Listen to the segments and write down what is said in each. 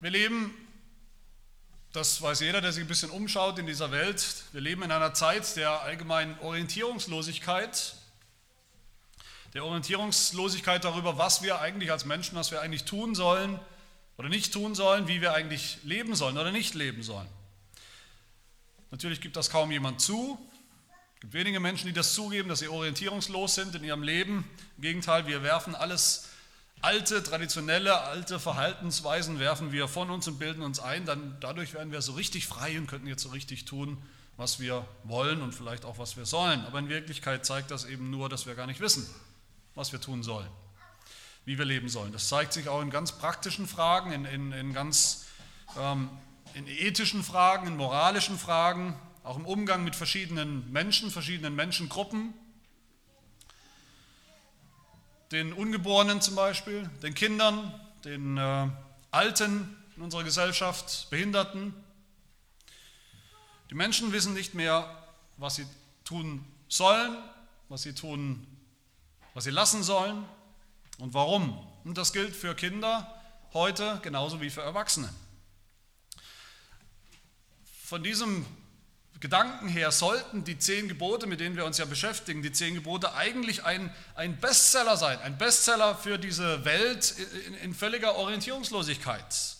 Wir leben, das weiß jeder, der sich ein bisschen umschaut in dieser Welt, wir leben in einer Zeit der allgemeinen Orientierungslosigkeit, der Orientierungslosigkeit darüber, was wir eigentlich als Menschen, was wir eigentlich tun sollen oder nicht tun sollen, wie wir eigentlich leben sollen oder nicht leben sollen. Natürlich gibt das kaum jemand zu. Es gibt wenige Menschen, die das zugeben, dass sie orientierungslos sind in ihrem Leben. Im Gegenteil, wir werfen alles alte, traditionelle, alte Verhaltensweisen werfen wir von uns und bilden uns ein, dann dadurch werden wir so richtig frei und könnten jetzt so richtig tun, was wir wollen und vielleicht auch was wir sollen. Aber in Wirklichkeit zeigt das eben nur, dass wir gar nicht wissen, was wir tun sollen, wie wir leben sollen. Das zeigt sich auch in ganz praktischen Fragen, in, in, in ganz ähm, in ethischen Fragen, in moralischen Fragen, auch im Umgang mit verschiedenen Menschen, verschiedenen Menschengruppen den Ungeborenen zum Beispiel, den Kindern, den äh, Alten in unserer Gesellschaft, Behinderten. Die Menschen wissen nicht mehr, was sie tun sollen, was sie tun, was sie lassen sollen und warum. Und das gilt für Kinder heute genauso wie für Erwachsene. Von diesem Gedanken her sollten die zehn Gebote, mit denen wir uns ja beschäftigen, die zehn Gebote eigentlich ein, ein Bestseller sein, ein Bestseller für diese Welt in, in völliger Orientierungslosigkeit,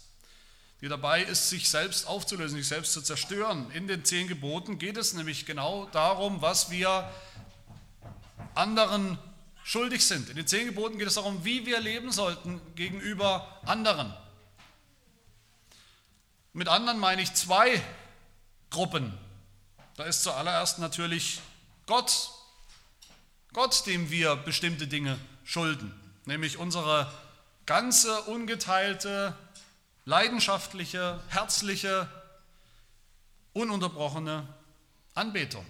die dabei ist, sich selbst aufzulösen, sich selbst zu zerstören. In den zehn Geboten geht es nämlich genau darum, was wir anderen schuldig sind. In den zehn Geboten geht es darum, wie wir leben sollten gegenüber anderen. Mit anderen meine ich zwei Gruppen da ist zuallererst natürlich Gott, Gott, dem wir bestimmte Dinge schulden, nämlich unsere ganze ungeteilte, leidenschaftliche, herzliche, ununterbrochene Anbetung.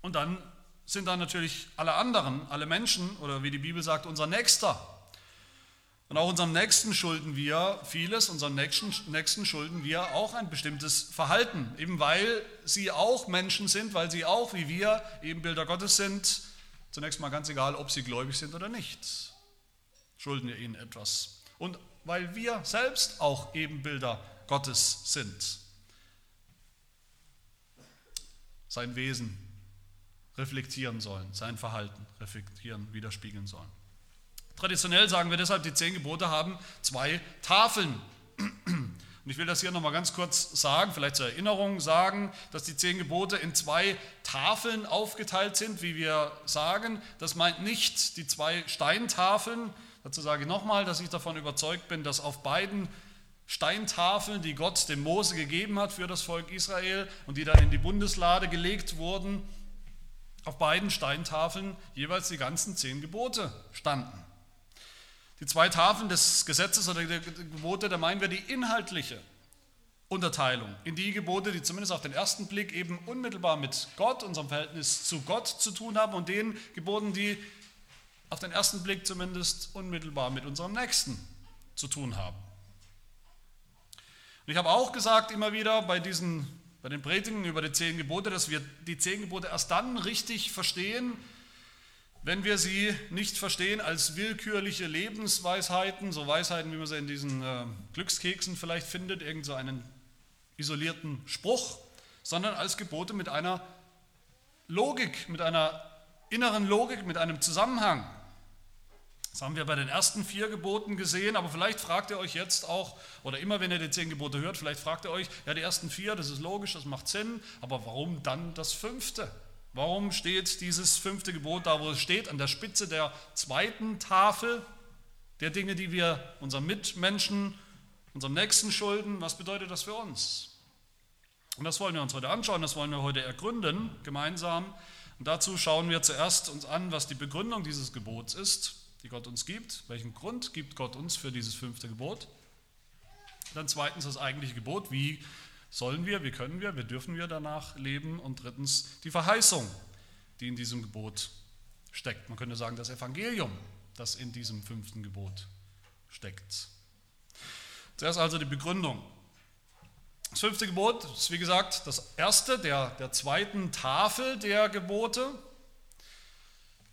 Und dann sind da natürlich alle anderen, alle Menschen oder wie die Bibel sagt, unser Nächster, und auch unserem Nächsten schulden wir vieles, unserem Nächsten, Nächsten schulden wir auch ein bestimmtes Verhalten, eben weil sie auch Menschen sind, weil sie auch wie wir Ebenbilder Gottes sind. Zunächst mal ganz egal, ob sie gläubig sind oder nicht, schulden wir ihnen etwas. Und weil wir selbst auch Ebenbilder Gottes sind. Sein Wesen reflektieren sollen, sein Verhalten reflektieren, widerspiegeln sollen. Traditionell sagen wir deshalb, die zehn Gebote haben zwei Tafeln. Und ich will das hier nochmal ganz kurz sagen, vielleicht zur Erinnerung sagen, dass die zehn Gebote in zwei Tafeln aufgeteilt sind, wie wir sagen. Das meint nicht die zwei Steintafeln. Dazu sage ich nochmal, dass ich davon überzeugt bin, dass auf beiden Steintafeln, die Gott dem Mose gegeben hat für das Volk Israel und die dann in die Bundeslade gelegt wurden, auf beiden Steintafeln jeweils die ganzen zehn Gebote standen. Die zwei Tafeln des Gesetzes oder der Gebote, da meinen wir die inhaltliche Unterteilung in die Gebote, die zumindest auf den ersten Blick eben unmittelbar mit Gott, unserem Verhältnis zu Gott zu tun haben und den Geboten, die auf den ersten Blick zumindest unmittelbar mit unserem Nächsten zu tun haben. Und ich habe auch gesagt immer wieder bei diesen bei den Predigten über die zehn Gebote, dass wir die zehn Gebote erst dann richtig verstehen, wenn wir sie nicht verstehen als willkürliche Lebensweisheiten, so Weisheiten, wie man sie in diesen äh, Glückskeksen vielleicht findet, irgend so einen isolierten Spruch, sondern als Gebote mit einer Logik, mit einer inneren Logik, mit einem Zusammenhang. Das haben wir bei den ersten vier Geboten gesehen, aber vielleicht fragt ihr euch jetzt auch, oder immer wenn ihr die zehn Gebote hört, vielleicht fragt ihr euch, ja, die ersten vier, das ist logisch, das macht Sinn, aber warum dann das fünfte? Warum steht dieses fünfte Gebot da, wo es steht, an der Spitze der zweiten Tafel der Dinge, die wir unserem Mitmenschen, unserem Nächsten schulden? Was bedeutet das für uns? Und das wollen wir uns heute anschauen, das wollen wir heute ergründen, gemeinsam. Und dazu schauen wir zuerst uns an, was die Begründung dieses Gebots ist, die Gott uns gibt. Welchen Grund gibt Gott uns für dieses fünfte Gebot? Dann zweitens das eigentliche Gebot, wie sollen wir, wie können wir, wie dürfen wir danach leben und drittens die Verheißung, die in diesem Gebot steckt. Man könnte sagen, das Evangelium, das in diesem fünften Gebot steckt. Zuerst also die Begründung. Das fünfte Gebot ist, wie gesagt, das erste der, der zweiten Tafel der Gebote.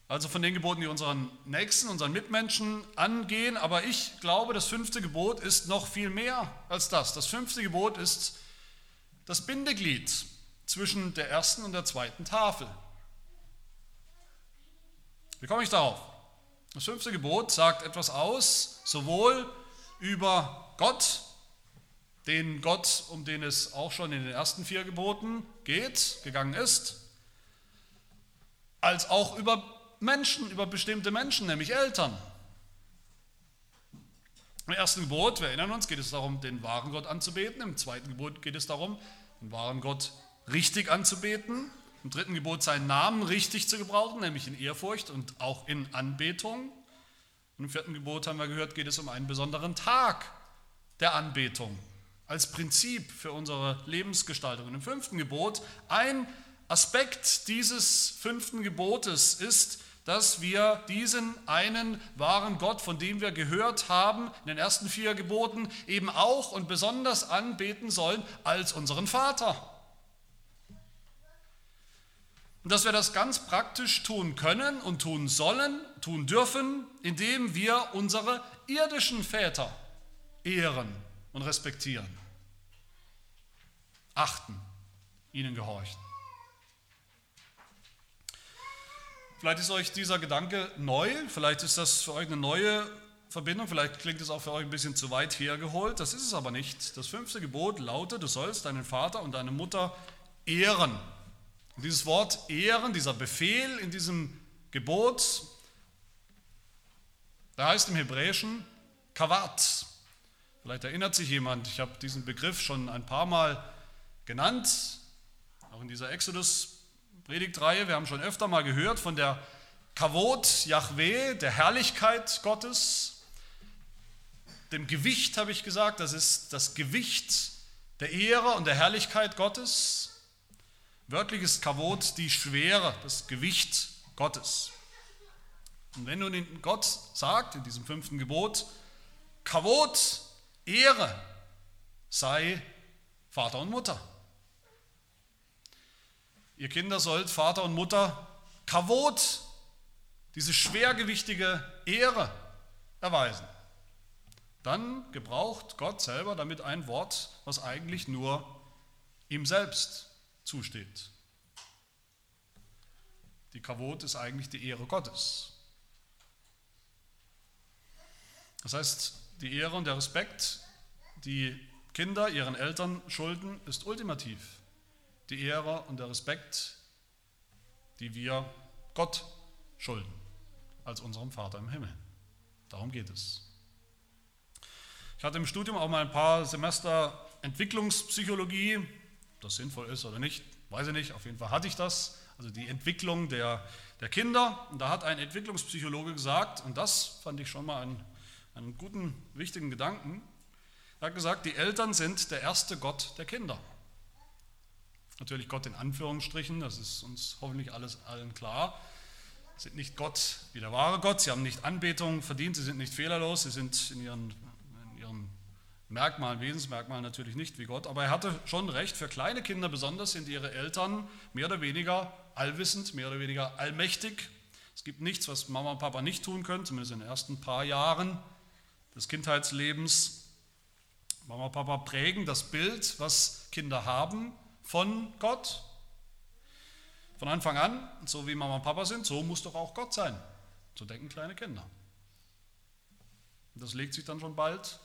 also von den Geboten, die unseren Nächsten, unseren Mitmenschen angehen. Aber ich glaube, das fünfte Gebot ist noch viel mehr als das. Das fünfte Gebot ist das Bindeglied zwischen der ersten und der zweiten Tafel. Wie komme ich darauf? Das fünfte Gebot sagt etwas aus, sowohl über Gott, den Gott, um den es auch schon in den ersten vier Geboten geht, gegangen ist, als auch über Menschen, über bestimmte Menschen, nämlich Eltern. Im ersten Gebot, wir erinnern uns, geht es darum, den wahren Gott anzubeten. Im zweiten Gebot geht es darum, den wahren Gott richtig anzubeten. Im dritten Gebot seinen Namen richtig zu gebrauchen, nämlich in Ehrfurcht und auch in Anbetung. Im vierten Gebot haben wir gehört, geht es um einen besonderen Tag der Anbetung als Prinzip für unsere Lebensgestaltung. Und im fünften Gebot, ein Aspekt dieses fünften Gebotes ist, dass wir diesen einen wahren Gott, von dem wir gehört haben in den ersten vier Geboten, eben auch und besonders anbeten sollen als unseren Vater. Und dass wir das ganz praktisch tun können und tun sollen, tun dürfen, indem wir unsere irdischen Väter ehren und respektieren, achten, ihnen gehorchen. Vielleicht ist euch dieser Gedanke neu, vielleicht ist das für euch eine neue Verbindung, vielleicht klingt es auch für euch ein bisschen zu weit hergeholt, das ist es aber nicht. Das fünfte Gebot lautet, du sollst deinen Vater und deine Mutter ehren. Und dieses Wort ehren, dieser Befehl in diesem Gebot, da heißt im Hebräischen Kavat. Vielleicht erinnert sich jemand, ich habe diesen Begriff schon ein paar Mal genannt, auch in dieser Exodus Predigtreihe. Wir haben schon öfter mal gehört von der Kavot Yahweh, der Herrlichkeit Gottes, dem Gewicht habe ich gesagt, das ist das Gewicht der Ehre und der Herrlichkeit Gottes. Wörtlich ist Kavot die Schwere, das Gewicht Gottes. Und wenn nun Gott sagt in diesem fünften Gebot, Kavot, Ehre, sei Vater und Mutter. Ihr Kinder sollt Vater und Mutter Kavot, diese schwergewichtige Ehre erweisen. Dann gebraucht Gott selber damit ein Wort, was eigentlich nur ihm selbst zusteht. Die Kavot ist eigentlich die Ehre Gottes. Das heißt, die Ehre und der Respekt, die Kinder ihren Eltern schulden, ist ultimativ die Ehre und der Respekt, die wir Gott schulden, als unserem Vater im Himmel. Darum geht es. Ich hatte im Studium auch mal ein paar Semester Entwicklungspsychologie. Ob das sinnvoll ist oder nicht, weiß ich nicht. Auf jeden Fall hatte ich das. Also die Entwicklung der, der Kinder. Und da hat ein Entwicklungspsychologe gesagt, und das fand ich schon mal einen, einen guten, wichtigen Gedanken. Er hat gesagt, die Eltern sind der erste Gott der Kinder. Natürlich Gott in Anführungsstrichen, das ist uns hoffentlich alles allen klar. Sie sind nicht Gott wie der wahre Gott, sie haben nicht Anbetung verdient, sie sind nicht fehlerlos, sie sind in ihren, in ihren Merkmalen, Wesensmerkmalen natürlich nicht wie Gott. Aber er hatte schon recht, für kleine Kinder besonders sind ihre Eltern mehr oder weniger allwissend, mehr oder weniger allmächtig. Es gibt nichts, was Mama und Papa nicht tun können, zumindest in den ersten paar Jahren des Kindheitslebens. Mama und Papa prägen das Bild, was Kinder haben von Gott. Von Anfang an, so wie Mama und Papa sind, so muss doch auch Gott sein. So denken kleine Kinder. Das legt sich dann schon bald,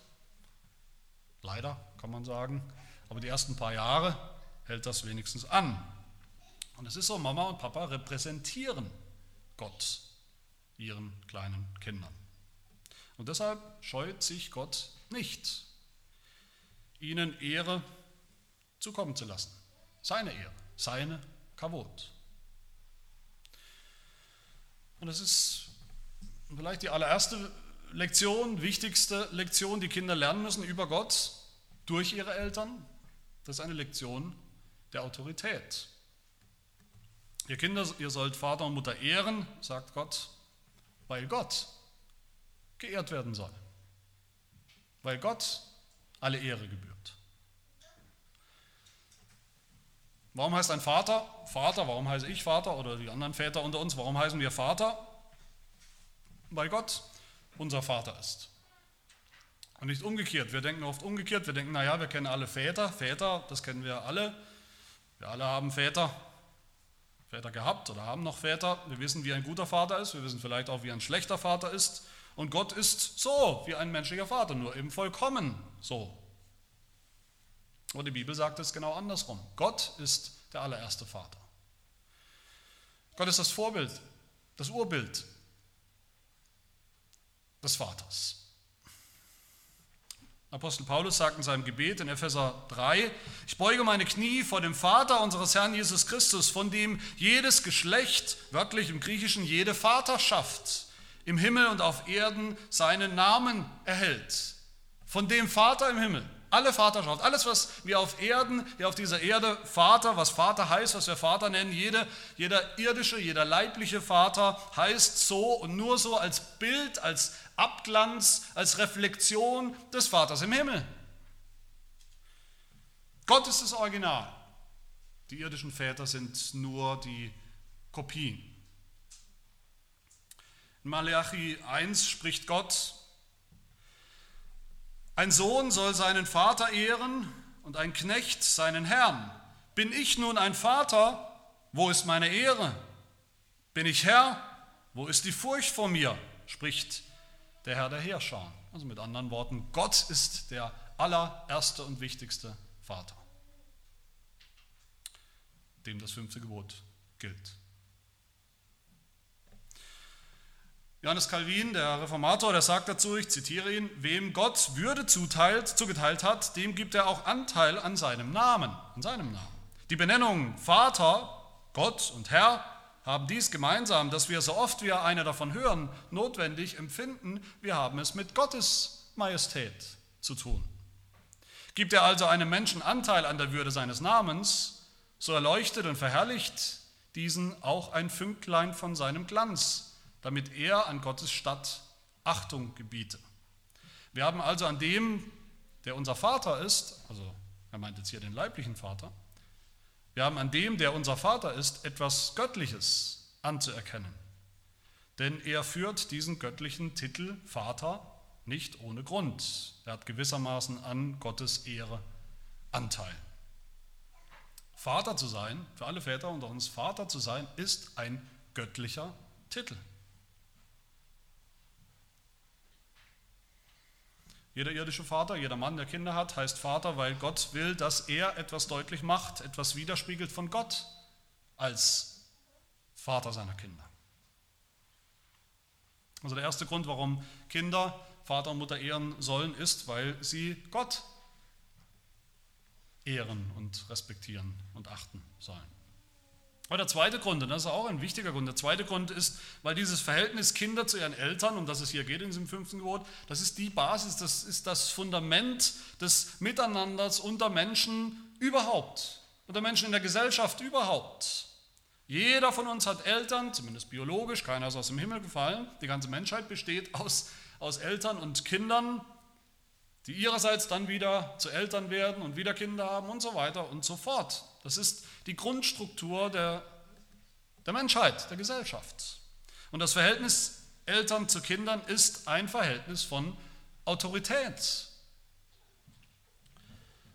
leider kann man sagen, aber die ersten paar Jahre hält das wenigstens an. Und es ist so, Mama und Papa repräsentieren Gott ihren kleinen Kindern. Und deshalb scheut sich Gott nicht, ihnen Ehre zukommen zu lassen. Seine Ehre, seine Kavot. Und das ist vielleicht die allererste Lektion, wichtigste Lektion, die Kinder lernen müssen über Gott durch ihre Eltern. Das ist eine Lektion der Autorität. Ihr Kinder, ihr sollt Vater und Mutter ehren, sagt Gott, weil Gott geehrt werden soll. Weil Gott alle Ehre gebührt. Warum heißt ein Vater Vater? Warum heiße ich Vater oder die anderen Väter unter uns? Warum heißen wir Vater? weil Gott unser Vater ist. Und nicht umgekehrt. Wir denken oft umgekehrt. Wir denken, naja, wir kennen alle Väter. Väter, das kennen wir alle. Wir alle haben Väter. Väter gehabt oder haben noch Väter. Wir wissen, wie ein guter Vater ist. Wir wissen vielleicht auch, wie ein schlechter Vater ist. Und Gott ist so wie ein menschlicher Vater, nur eben vollkommen so. Und die Bibel sagt es genau andersrum. Gott ist der allererste Vater. Gott ist das Vorbild, das Urbild des Vaters. Apostel Paulus sagt in seinem Gebet in Epheser 3, ich beuge meine Knie vor dem Vater unseres Herrn Jesus Christus, von dem jedes Geschlecht, wörtlich im Griechischen jede Vaterschaft, im Himmel und auf Erden seinen Namen erhält. Von dem Vater im Himmel, alle Vaterschaft, alles, was wir auf Erden, hier auf dieser Erde Vater, was Vater heißt, was wir Vater nennen, jede, jeder irdische, jeder leibliche Vater heißt so und nur so als Bild, als Abglanz, als Reflexion des Vaters im Himmel. Gott ist das Original. Die irdischen Väter sind nur die Kopien. In Malachi 1 spricht Gott, ein Sohn soll seinen Vater ehren und ein Knecht seinen Herrn. Bin ich nun ein Vater, wo ist meine Ehre? Bin ich Herr, wo ist die Furcht vor mir? spricht der Herr der Heerscharen. Also mit anderen Worten, Gott ist der allererste und wichtigste Vater, dem das fünfte Gebot gilt. Johannes Calvin, der Reformator, der sagt dazu, ich zitiere ihn, wem Gott Würde zuteilt, zugeteilt hat, dem gibt er auch Anteil an seinem Namen, an seinem Namen. Die Benennung Vater, Gott und Herr haben dies gemeinsam, dass wir so oft wir eine davon hören, notwendig empfinden, wir haben es mit Gottes Majestät zu tun. Gibt er also einem Menschen Anteil an der Würde seines Namens, so erleuchtet und verherrlicht diesen auch ein Fünklein von seinem Glanz damit er an Gottes Stadt Achtung gebiete. Wir haben also an dem, der unser Vater ist, also er meint jetzt hier den leiblichen Vater, wir haben an dem, der unser Vater ist, etwas Göttliches anzuerkennen. Denn er führt diesen göttlichen Titel Vater nicht ohne Grund. Er hat gewissermaßen an Gottes Ehre Anteil. Vater zu sein, für alle Väter unter uns Vater zu sein, ist ein göttlicher Titel. Jeder irdische Vater, jeder Mann, der Kinder hat, heißt Vater, weil Gott will, dass er etwas deutlich macht, etwas widerspiegelt von Gott als Vater seiner Kinder. Also der erste Grund, warum Kinder Vater und Mutter ehren sollen, ist, weil sie Gott ehren und respektieren und achten sollen. Aber der zweite Grund, und das ist auch ein wichtiger Grund, der zweite Grund ist, weil dieses Verhältnis Kinder zu ihren Eltern, um das es hier geht in diesem fünften Gebot, das ist die Basis, das ist das Fundament des Miteinanders unter Menschen überhaupt, unter Menschen in der Gesellschaft überhaupt. Jeder von uns hat Eltern, zumindest biologisch, keiner ist aus dem Himmel gefallen. Die ganze Menschheit besteht aus, aus Eltern und Kindern, die ihrerseits dann wieder zu Eltern werden und wieder Kinder haben und so weiter und so fort. Das ist die Grundstruktur der, der Menschheit, der Gesellschaft. Und das Verhältnis Eltern zu Kindern ist ein Verhältnis von Autorität.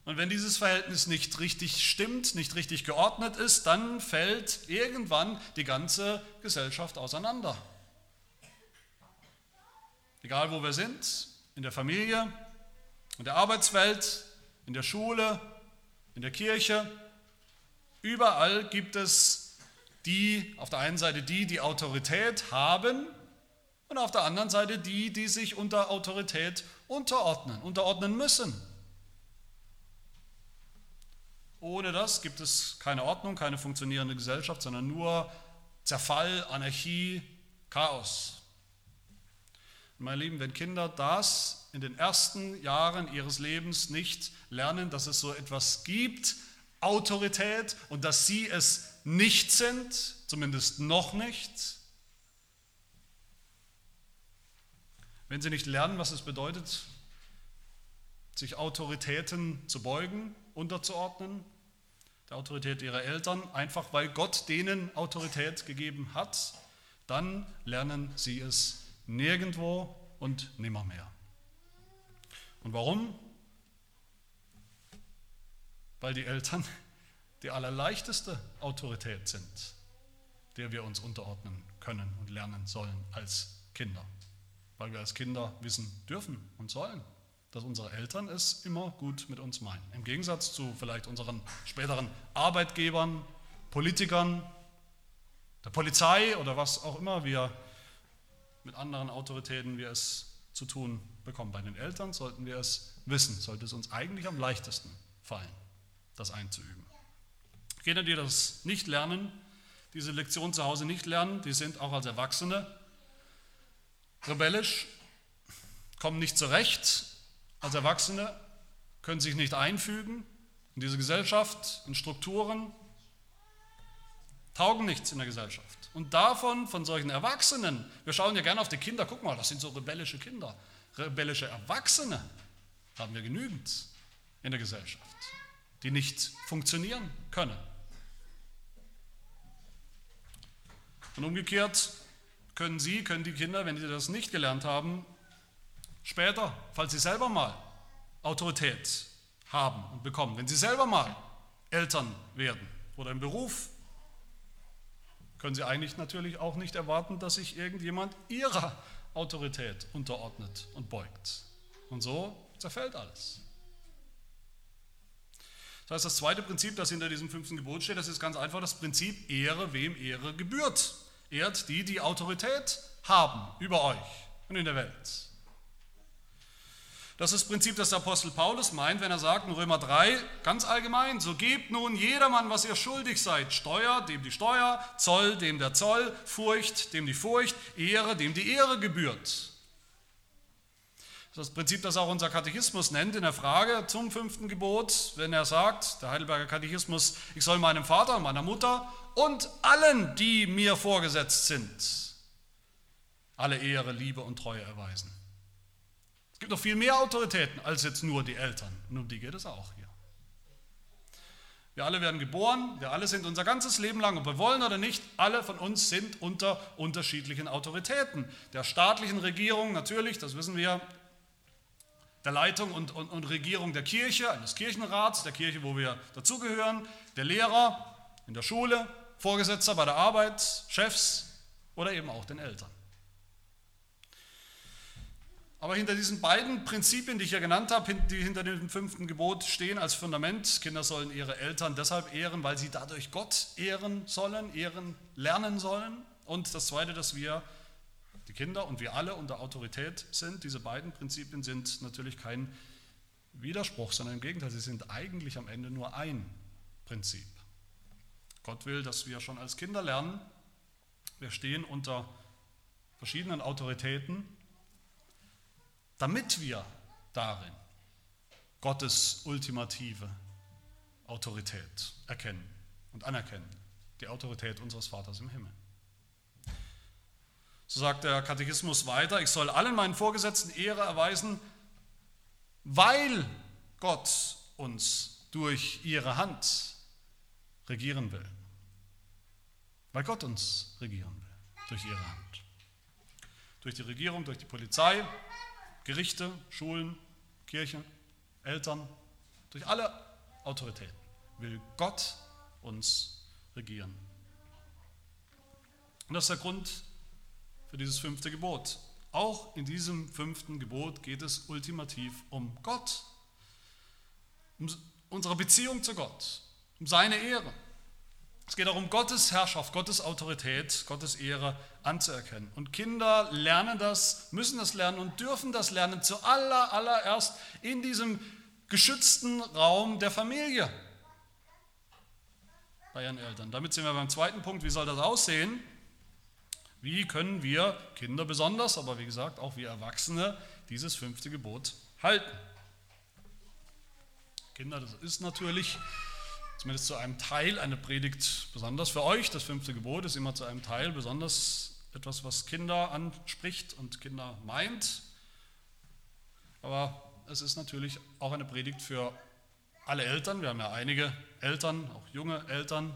Und wenn dieses Verhältnis nicht richtig stimmt, nicht richtig geordnet ist, dann fällt irgendwann die ganze Gesellschaft auseinander. Egal wo wir sind, in der Familie, in der Arbeitswelt, in der Schule, in der Kirche, überall gibt es die, auf der einen Seite die, die Autorität haben und auf der anderen Seite die, die sich unter Autorität unterordnen, unterordnen müssen. Ohne das gibt es keine Ordnung, keine funktionierende Gesellschaft, sondern nur Zerfall, Anarchie, Chaos. Meine Lieben, wenn Kinder das in den ersten Jahren ihres Lebens nicht lernen, dass es so etwas gibt, Autorität, und dass sie es nicht sind, zumindest noch nicht, wenn sie nicht lernen, was es bedeutet, sich Autoritäten zu beugen, unterzuordnen, der Autorität ihrer Eltern, einfach weil Gott denen Autorität gegeben hat, dann lernen sie es nirgendwo und nimmermehr. Und warum? Weil die Eltern die allerleichteste Autorität sind, der wir uns unterordnen können und lernen sollen als Kinder. Weil wir als Kinder wissen dürfen und sollen, dass unsere Eltern es immer gut mit uns meinen. Im Gegensatz zu vielleicht unseren späteren Arbeitgebern, Politikern, der Polizei oder was auch immer wir mit anderen Autoritäten wir es zu tun bekommen. Bei den Eltern sollten wir es wissen, sollte es uns eigentlich am leichtesten fallen, das einzuüben. Kinder, die das nicht lernen, diese Lektion zu Hause nicht lernen, die sind auch als Erwachsene rebellisch, kommen nicht zurecht als Erwachsene, können sich nicht einfügen in diese Gesellschaft, in Strukturen, taugen nichts in der Gesellschaft. Und davon, von solchen Erwachsenen, wir schauen ja gerne auf die Kinder, guck mal, das sind so rebellische Kinder. Rebellische Erwachsene haben wir genügend in der Gesellschaft, die nicht funktionieren können. Und umgekehrt können Sie, können die Kinder, wenn sie das nicht gelernt haben, später, falls sie selber mal Autorität haben und bekommen, wenn sie selber mal Eltern werden oder im Beruf, können sie eigentlich natürlich auch nicht erwarten, dass sich irgendjemand ihrer Autorität unterordnet und beugt. Und so zerfällt alles. Das heißt, das zweite Prinzip, das hinter diesem fünften Gebot steht, das ist ganz einfach das Prinzip Ehre, wem Ehre gebührt. Ehrt die, die Autorität haben über euch und in der Welt. Das ist das Prinzip, das der Apostel Paulus meint, wenn er sagt in Römer 3 ganz allgemein, so gebt nun jedermann, was ihr schuldig seid, Steuer, dem die Steuer, Zoll, dem der Zoll, Furcht, dem die Furcht, Ehre, dem die Ehre gebührt. Das Prinzip, das auch unser Katechismus nennt in der Frage zum fünften Gebot, wenn er sagt, der Heidelberger Katechismus, ich soll meinem Vater, meiner Mutter und allen, die mir vorgesetzt sind, alle Ehre, Liebe und Treue erweisen. Es gibt noch viel mehr Autoritäten als jetzt nur die Eltern. Und um die geht es auch hier. Wir alle werden geboren, wir alle sind unser ganzes Leben lang, ob wir wollen oder nicht, alle von uns sind unter unterschiedlichen Autoritäten. Der staatlichen Regierung natürlich, das wissen wir, der Leitung und, und, und Regierung der Kirche, eines Kirchenrats, der Kirche, wo wir dazugehören, der Lehrer in der Schule, Vorgesetzter bei der Arbeit, Chefs oder eben auch den Eltern. Aber hinter diesen beiden Prinzipien, die ich ja genannt habe, die hinter dem fünften Gebot stehen als Fundament, Kinder sollen ihre Eltern deshalb ehren, weil sie dadurch Gott ehren sollen, ehren lernen sollen. Und das Zweite, dass wir, die Kinder und wir alle unter Autorität sind, diese beiden Prinzipien sind natürlich kein Widerspruch, sondern im Gegenteil, sie sind eigentlich am Ende nur ein Prinzip. Gott will, dass wir schon als Kinder lernen, wir stehen unter verschiedenen Autoritäten damit wir darin Gottes ultimative Autorität erkennen und anerkennen, die Autorität unseres Vaters im Himmel. So sagt der Katechismus weiter, ich soll allen meinen Vorgesetzten Ehre erweisen, weil Gott uns durch ihre Hand regieren will. Weil Gott uns regieren will durch ihre Hand. Durch die Regierung, durch die Polizei, Gerichte, Schulen, Kirche, Eltern, durch alle Autoritäten will Gott uns regieren. Und das ist der Grund für dieses fünfte Gebot. Auch in diesem fünften Gebot geht es ultimativ um Gott, um unsere Beziehung zu Gott, um seine Ehre. Es geht darum, Gottes Herrschaft, Gottes Autorität, Gottes Ehre anzuerkennen. Und Kinder lernen das, müssen das lernen und dürfen das lernen, zuallererst aller in diesem geschützten Raum der Familie bei ihren Eltern. Damit sind wir beim zweiten Punkt, wie soll das aussehen? Wie können wir Kinder besonders, aber wie gesagt auch wir Erwachsene, dieses fünfte Gebot halten? Kinder, das ist natürlich zumindest zu einem Teil eine Predigt besonders für euch. Das fünfte Gebot ist immer zu einem Teil besonders etwas, was Kinder anspricht und Kinder meint. Aber es ist natürlich auch eine Predigt für alle Eltern. Wir haben ja einige Eltern, auch junge Eltern,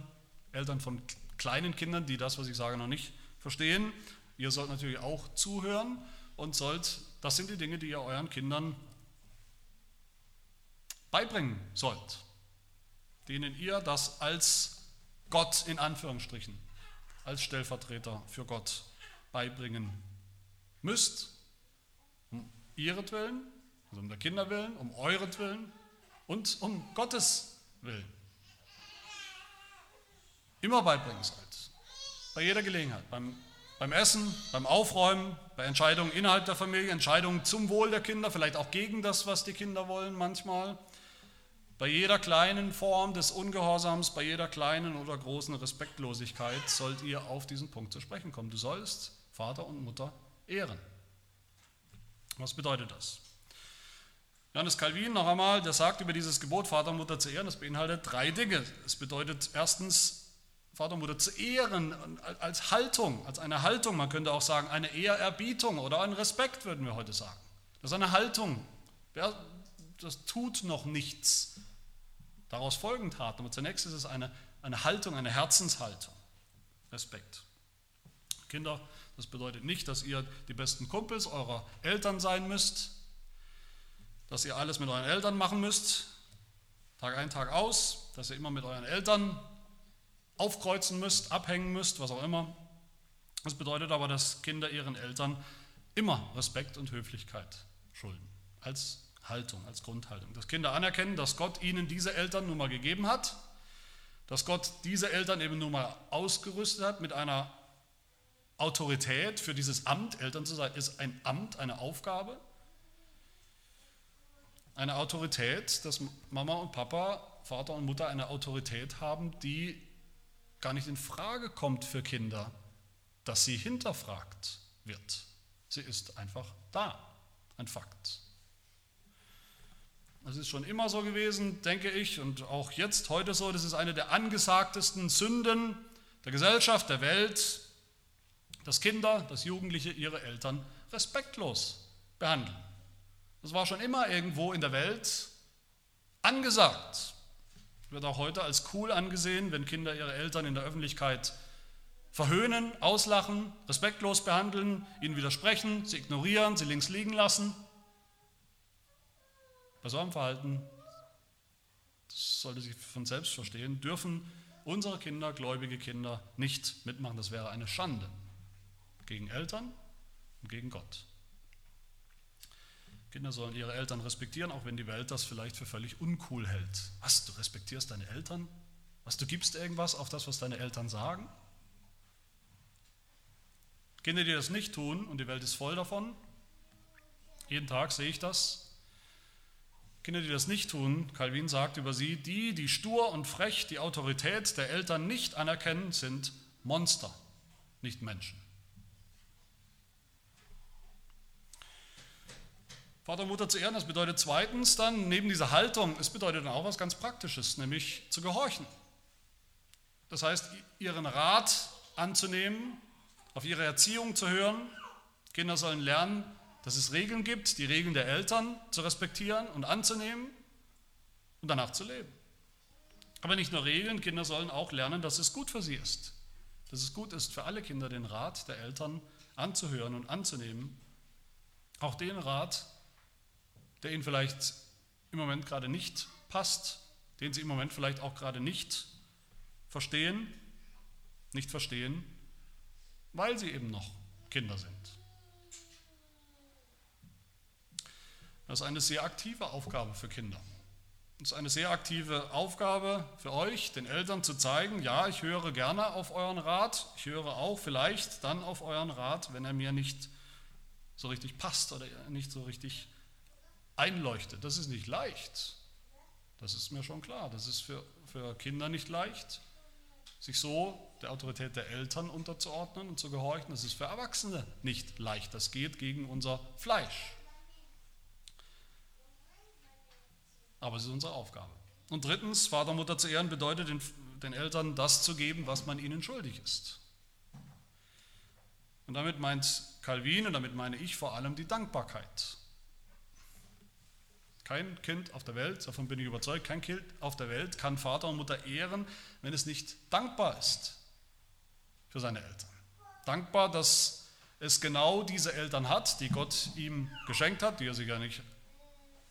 Eltern von kleinen Kindern, die das, was ich sage, noch nicht verstehen. Ihr sollt natürlich auch zuhören und sollt, das sind die Dinge, die ihr euren Kindern beibringen sollt, denen ihr das als Gott in Anführungsstrichen, als Stellvertreter für Gott beibringen müsst, um ihretwillen, also um der Kinder willen, um euretwillen und um Gottes Willen. Immer beibringen sollt. Bei jeder Gelegenheit. Beim, beim Essen, beim Aufräumen, bei Entscheidungen innerhalb der Familie, Entscheidungen zum Wohl der Kinder, vielleicht auch gegen das, was die Kinder wollen manchmal. Bei jeder kleinen Form des Ungehorsams, bei jeder kleinen oder großen Respektlosigkeit sollt ihr auf diesen Punkt zu sprechen kommen. Du sollst Vater und Mutter ehren. Was bedeutet das? Johannes Calvin noch einmal, der sagt über dieses Gebot, Vater und Mutter zu ehren, das beinhaltet drei Dinge. Es bedeutet erstens, Vater und Mutter zu ehren als Haltung, als eine Haltung, man könnte auch sagen, eine Ehrerbietung oder ein Respekt, würden wir heute sagen. Das ist eine Haltung. Das tut noch nichts. Daraus folgen Taten. Aber zunächst ist es eine, eine Haltung, eine Herzenshaltung. Respekt. Kinder, das bedeutet nicht, dass ihr die besten Kumpels eurer Eltern sein müsst, dass ihr alles mit euren Eltern machen müsst, Tag ein, Tag aus, dass ihr immer mit euren Eltern aufkreuzen müsst, abhängen müsst, was auch immer. Das bedeutet aber, dass Kinder ihren Eltern immer Respekt und Höflichkeit schulden, als Haltung, als Grundhaltung. Dass Kinder anerkennen, dass Gott ihnen diese Eltern nun mal gegeben hat, dass Gott diese Eltern eben nun mal ausgerüstet hat mit einer Autorität für dieses Amt, Eltern zu sein, ist ein Amt, eine Aufgabe. Eine Autorität, dass Mama und Papa, Vater und Mutter eine Autorität haben, die gar nicht in Frage kommt für Kinder, dass sie hinterfragt wird. Sie ist einfach da, ein Fakt. Das ist schon immer so gewesen, denke ich, und auch jetzt heute so. Das ist eine der angesagtesten Sünden der Gesellschaft, der Welt, dass Kinder, dass Jugendliche ihre Eltern respektlos behandeln. Das war schon immer irgendwo in der Welt angesagt. Wird auch heute als cool angesehen, wenn Kinder ihre Eltern in der Öffentlichkeit verhöhnen, auslachen, respektlos behandeln, ihnen widersprechen, sie ignorieren, sie links liegen lassen. Bei so einem Verhalten, das sollte sich von selbst verstehen, dürfen unsere Kinder, gläubige Kinder, nicht mitmachen. Das wäre eine Schande gegen Eltern und gegen Gott. Kinder sollen ihre Eltern respektieren, auch wenn die Welt das vielleicht für völlig uncool hält. Was, du respektierst deine Eltern? Was, du gibst irgendwas auf das, was deine Eltern sagen? Kinder, die das nicht tun, und die Welt ist voll davon, jeden Tag sehe ich das, Kinder, die das nicht tun, Calvin sagt über sie, die, die stur und frech die Autorität der Eltern nicht anerkennen, sind Monster, nicht Menschen. Vater und Mutter zu ehren, das bedeutet zweitens dann, neben dieser Haltung, es bedeutet dann auch was ganz Praktisches, nämlich zu gehorchen. Das heißt, ihren Rat anzunehmen, auf ihre Erziehung zu hören. Kinder sollen lernen, dass es Regeln gibt, die Regeln der Eltern zu respektieren und anzunehmen und danach zu leben. Aber nicht nur Regeln, Kinder sollen auch lernen, dass es gut für sie ist. Dass es gut ist für alle Kinder, den Rat der Eltern anzuhören und anzunehmen. Auch den Rat, der ihnen vielleicht im Moment gerade nicht passt, den sie im Moment vielleicht auch gerade nicht verstehen, nicht verstehen, weil sie eben noch Kinder sind. Das ist eine sehr aktive Aufgabe für Kinder. Das ist eine sehr aktive Aufgabe für euch, den Eltern zu zeigen, ja, ich höre gerne auf euren Rat, ich höre auch vielleicht dann auf euren Rat, wenn er mir nicht so richtig passt oder nicht so richtig einleuchtet. Das ist nicht leicht. Das ist mir schon klar. Das ist für, für Kinder nicht leicht, sich so der Autorität der Eltern unterzuordnen und zu gehorchen. Das ist für Erwachsene nicht leicht. Das geht gegen unser Fleisch. Aber es ist unsere Aufgabe. Und drittens, Vater und Mutter zu ehren bedeutet den, den Eltern das zu geben, was man ihnen schuldig ist. Und damit meint Calvin und damit meine ich vor allem die Dankbarkeit. Kein Kind auf der Welt, davon bin ich überzeugt, kein Kind auf der Welt kann Vater und Mutter ehren, wenn es nicht dankbar ist für seine Eltern. Dankbar, dass es genau diese Eltern hat, die Gott ihm geschenkt hat, die er sich ja nicht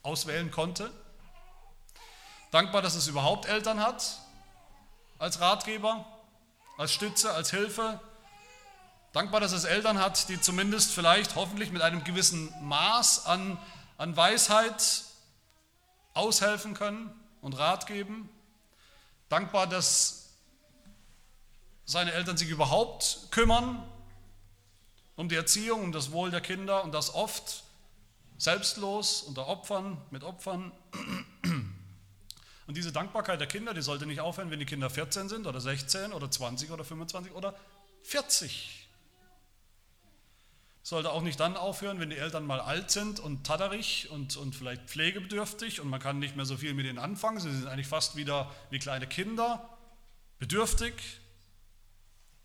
auswählen konnte. Dankbar, dass es überhaupt Eltern hat, als Ratgeber, als Stütze, als Hilfe. Dankbar, dass es Eltern hat, die zumindest vielleicht hoffentlich mit einem gewissen Maß an, an Weisheit aushelfen können und Rat geben. Dankbar, dass seine Eltern sich überhaupt kümmern um die Erziehung, um das Wohl der Kinder und das oft selbstlos, unter Opfern, mit Opfern. Und diese Dankbarkeit der Kinder, die sollte nicht aufhören, wenn die Kinder 14 sind oder 16 oder 20 oder 25 oder 40. Sollte auch nicht dann aufhören, wenn die Eltern mal alt sind und tatterig und, und vielleicht pflegebedürftig und man kann nicht mehr so viel mit ihnen anfangen. Sie sind eigentlich fast wieder wie kleine Kinder, bedürftig.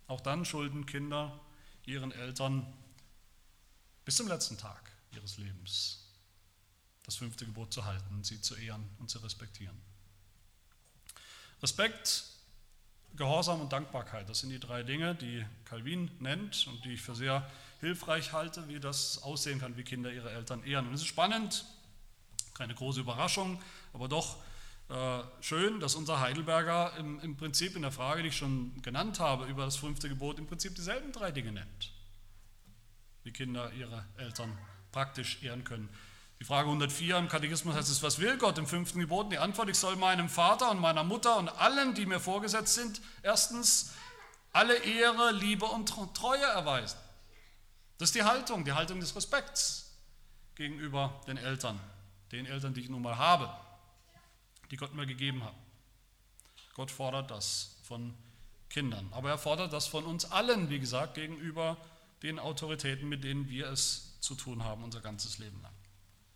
Auch dann schulden Kinder ihren Eltern bis zum letzten Tag ihres Lebens das fünfte Gebot zu halten, sie zu ehren und zu respektieren. Respekt, Gehorsam und Dankbarkeit, das sind die drei Dinge, die Calvin nennt und die ich für sehr hilfreich halte, wie das aussehen kann, wie Kinder ihre Eltern ehren. Und es ist spannend, keine große Überraschung, aber doch äh, schön, dass unser Heidelberger im, im Prinzip in der Frage, die ich schon genannt habe, über das fünfte Gebot im Prinzip dieselben drei Dinge nennt, wie Kinder ihre Eltern praktisch ehren können. Die Frage 104 im Katechismus heißt es, was will Gott im fünften Gebot? Die Antwort, ich soll meinem Vater und meiner Mutter und allen, die mir vorgesetzt sind, erstens alle Ehre, Liebe und Treue erweisen. Das ist die Haltung, die Haltung des Respekts gegenüber den Eltern, den Eltern, die ich nun mal habe, die Gott mir gegeben hat. Gott fordert das von Kindern, aber er fordert das von uns allen, wie gesagt, gegenüber den Autoritäten, mit denen wir es zu tun haben, unser ganzes Leben lang.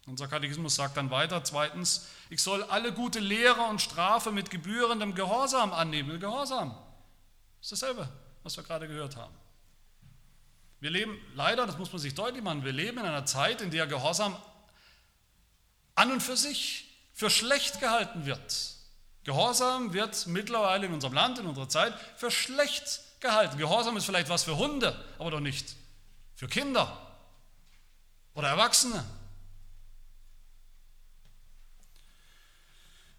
Unser Katechismus sagt dann weiter, zweitens, ich soll alle gute Lehre und Strafe mit gebührendem Gehorsam annehmen. Gehorsam ist dasselbe, was wir gerade gehört haben. Wir leben leider, das muss man sich deutlich machen, wir leben in einer Zeit, in der Gehorsam an und für sich für schlecht gehalten wird. Gehorsam wird mittlerweile in unserem Land, in unserer Zeit, für schlecht gehalten. Gehorsam ist vielleicht was für Hunde, aber doch nicht für Kinder oder Erwachsene.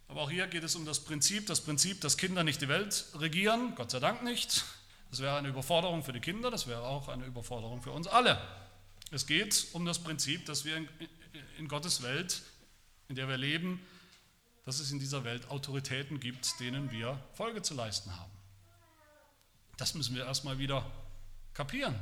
Aber auch hier geht es um das Prinzip, das Prinzip, dass Kinder nicht die Welt regieren, Gott sei Dank nicht. Das wäre eine Überforderung für die Kinder, das wäre auch eine Überforderung für uns alle. Es geht um das Prinzip, dass wir in, Gottes Welt, in der wir leben, dass es in dieser Welt Autoritäten gibt, denen wir Folge zu leisten haben. Das müssen wir erstmal wieder kapieren.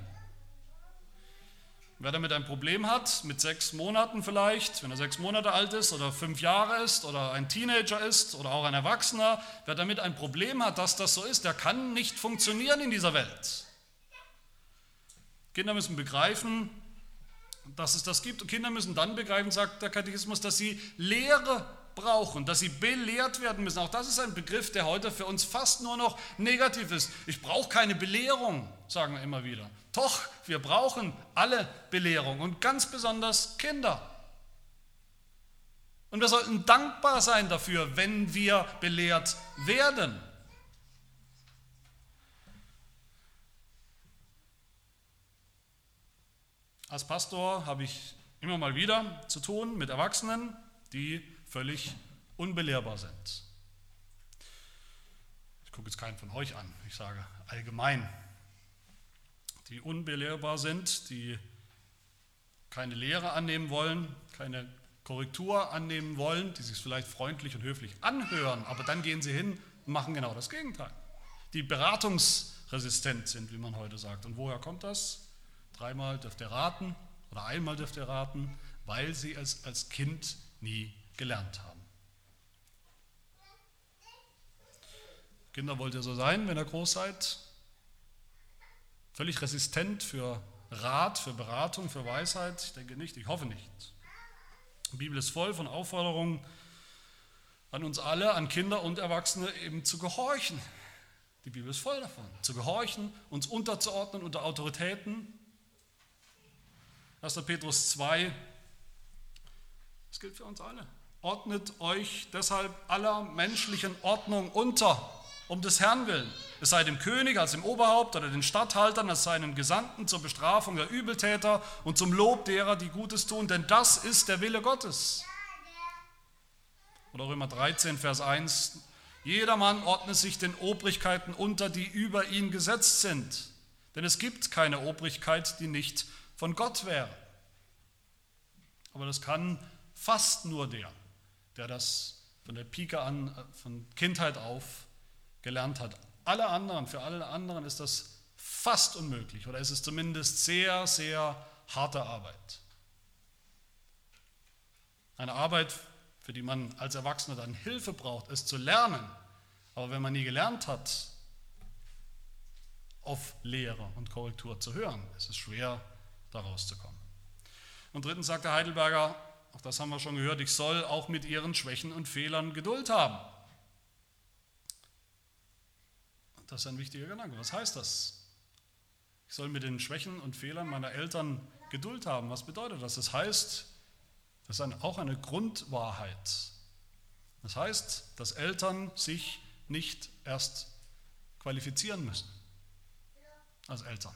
Wer damit ein Problem hat, mit sechs Monaten vielleicht, wenn er sechs Monate alt ist oder fünf Jahre ist oder ein Teenager ist oder auch ein Erwachsener, wer damit ein Problem hat, dass das so ist, der kann nicht funktionieren in dieser Welt. Kinder müssen begreifen, dass es das gibt. Und Kinder müssen dann begreifen, sagt der Katechismus, dass sie Lehre brauchen, dass sie belehrt werden müssen. Auch das ist ein Begriff, der heute für uns fast nur noch negativ ist. Ich brauche keine Belehrung, sagen wir immer wieder. Doch, wir brauchen alle Belehrung und ganz besonders Kinder. Und wir sollten dankbar sein dafür, wenn wir belehrt werden. Als Pastor habe ich immer mal wieder zu tun mit Erwachsenen, die völlig unbelehrbar sind. Ich gucke jetzt keinen von euch an, ich sage allgemein die unbelehrbar sind, die keine Lehre annehmen wollen, keine Korrektur annehmen wollen, die sich vielleicht freundlich und höflich anhören, aber dann gehen sie hin und machen genau das Gegenteil. Die beratungsresistent sind, wie man heute sagt. Und woher kommt das? Dreimal dürft ihr raten oder einmal dürft ihr raten, weil sie es als Kind nie gelernt haben. Kinder wollt ihr so sein, wenn ihr groß seid? Völlig resistent für Rat, für Beratung, für Weisheit? Ich denke nicht, ich hoffe nicht. Die Bibel ist voll von Aufforderungen an uns alle, an Kinder und Erwachsene eben zu gehorchen. Die Bibel ist voll davon. Zu gehorchen, uns unterzuordnen unter Autoritäten. 1. Petrus 2, das gilt für uns alle. Ordnet euch deshalb aller menschlichen Ordnung unter um des Herrn willen. Es sei dem König als dem Oberhaupt oder den Statthaltern als seinen Gesandten zur Bestrafung der Übeltäter und zum Lob derer, die Gutes tun, denn das ist der Wille Gottes. Oder Römer 13, Vers 1. Jedermann ordne sich den Obrigkeiten unter, die über ihn gesetzt sind. Denn es gibt keine Obrigkeit, die nicht von Gott wäre. Aber das kann fast nur der, der das von der Pike an, äh, von Kindheit auf gelernt hat. Alle anderen, für alle anderen ist das fast unmöglich oder ist es zumindest sehr, sehr harte Arbeit. Eine Arbeit, für die man als Erwachsener dann Hilfe braucht, es zu lernen. Aber wenn man nie gelernt hat, auf Lehre und Korrektur zu hören, ist es schwer, da rauszukommen. Und drittens sagt der Heidelberger, auch das haben wir schon gehört, ich soll auch mit ihren Schwächen und Fehlern Geduld haben. Das ist ein wichtiger Gedanke. Was heißt das? Ich soll mit den Schwächen und Fehlern meiner Eltern Geduld haben. Was bedeutet das? Das heißt, das ist auch eine Grundwahrheit. Das heißt, dass Eltern sich nicht erst qualifizieren müssen als Eltern.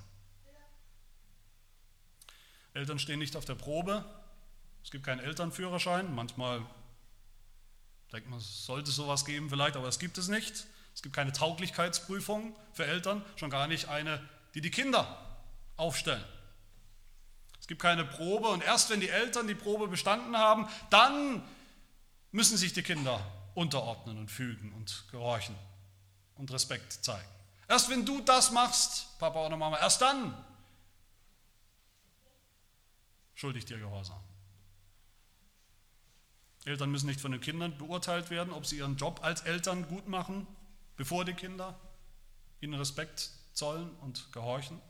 Eltern stehen nicht auf der Probe. Es gibt keinen Elternführerschein. Manchmal denkt man, es sollte sowas geben vielleicht, aber es gibt es nicht. Es gibt keine Tauglichkeitsprüfung für Eltern, schon gar nicht eine, die die Kinder aufstellen. Es gibt keine Probe und erst wenn die Eltern die Probe bestanden haben, dann müssen sich die Kinder unterordnen und fügen und gehorchen und Respekt zeigen. Erst wenn du das machst, Papa oder Mama, erst dann schuldig dir Gehorsam. Eltern müssen nicht von den Kindern beurteilt werden, ob sie ihren Job als Eltern gut machen bevor die Kinder ihnen Respekt zollen und gehorchen.